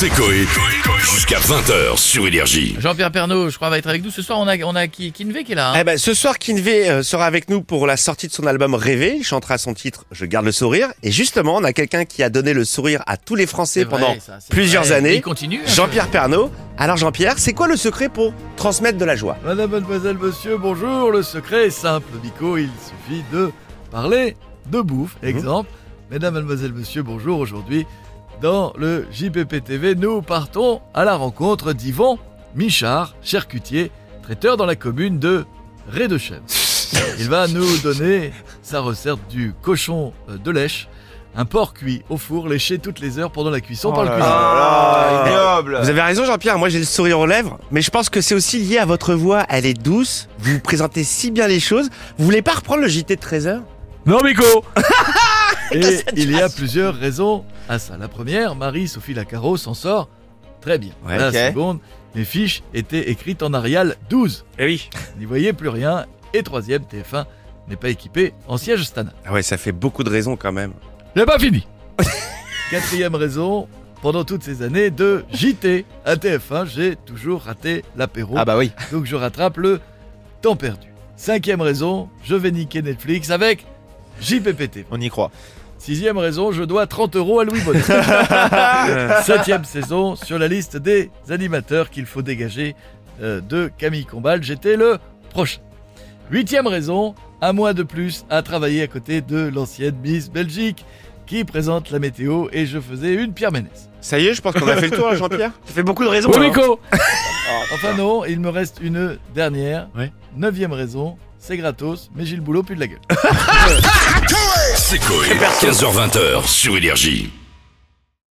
C'est Coé. Jusqu'à 20h sur Énergie. Jean-Pierre Pernaud, je crois, va être avec nous ce soir. On a, on a qui, Kinvey qui est là. hein Eh ben, ce soir, Kinvey euh, sera avec nous pour la sortie de son album Rêver. Il chantera son titre Je garde le sourire. Et justement, on a quelqu'un qui a donné le sourire à tous les Français vrai, pendant ça, plusieurs vrai. années. Il continue. Jean-Pierre Pernaud. Alors Jean-Pierre, c'est quoi le secret pour transmettre de la joie? Madame, mademoiselle, monsieur, bonjour. Le secret est simple, Nico. Il suffit de parler de bouffe. Exemple, mesdames, mademoiselle, monsieur, bonjour. Aujourd'hui, dans le JPP TV, nous partons à la rencontre d'Yvon Michard, charcutier, traiteur dans la commune de Ré-de-Chèvre. Il va nous donner sa recette du cochon euh, de lèche, un porc cuit au four, léché toutes les heures pendant la cuisson par le cuisinier. Ah, Vous avez raison Jean-Pierre, moi j'ai le sourire aux lèvres, mais je pense que c'est aussi lié à votre voix, elle est douce, vous présentez si bien les choses. Vous voulez pas reprendre le JT de 13h Non, Miko Et il y a plusieurs raisons à ça. La première, Marie-Sophie Lacaro s'en sort très bien. Ouais, la seconde, les fiches étaient écrites en Arial 12. Eh oui. N'y voyez plus rien. Et troisième, TF1 n'est pas équipé en siège Stana. Ah ouais, ça fait beaucoup de raisons quand même. J'ai pas fini Quatrième raison, pendant toutes ces années de JT à TF1, j'ai toujours raté l'apéro. bah oui. Donc je rattrape le temps perdu. Cinquième raison, je vais niquer Netflix avec JPPT. On y croit. Sixième raison, je dois 30 euros à Louis Bonnet. Septième saison, sur la liste des animateurs qu'il faut dégager euh, de Camille Combal, j'étais le prochain. Huitième raison, un mois de plus à travailler à côté de l'ancienne Miss Belgique qui présente la météo et je faisais une Pierre Ménès. Ça y est, je pense qu'on a fait le tour, hein, Jean-Pierre. Ça fait beaucoup de raisons. Nico Enfin non, il me reste une dernière. Ouais. Neuvième raison, c'est gratos, mais j'ai le boulot plus de la gueule. C'est Coé. 15h20h sur Énergie.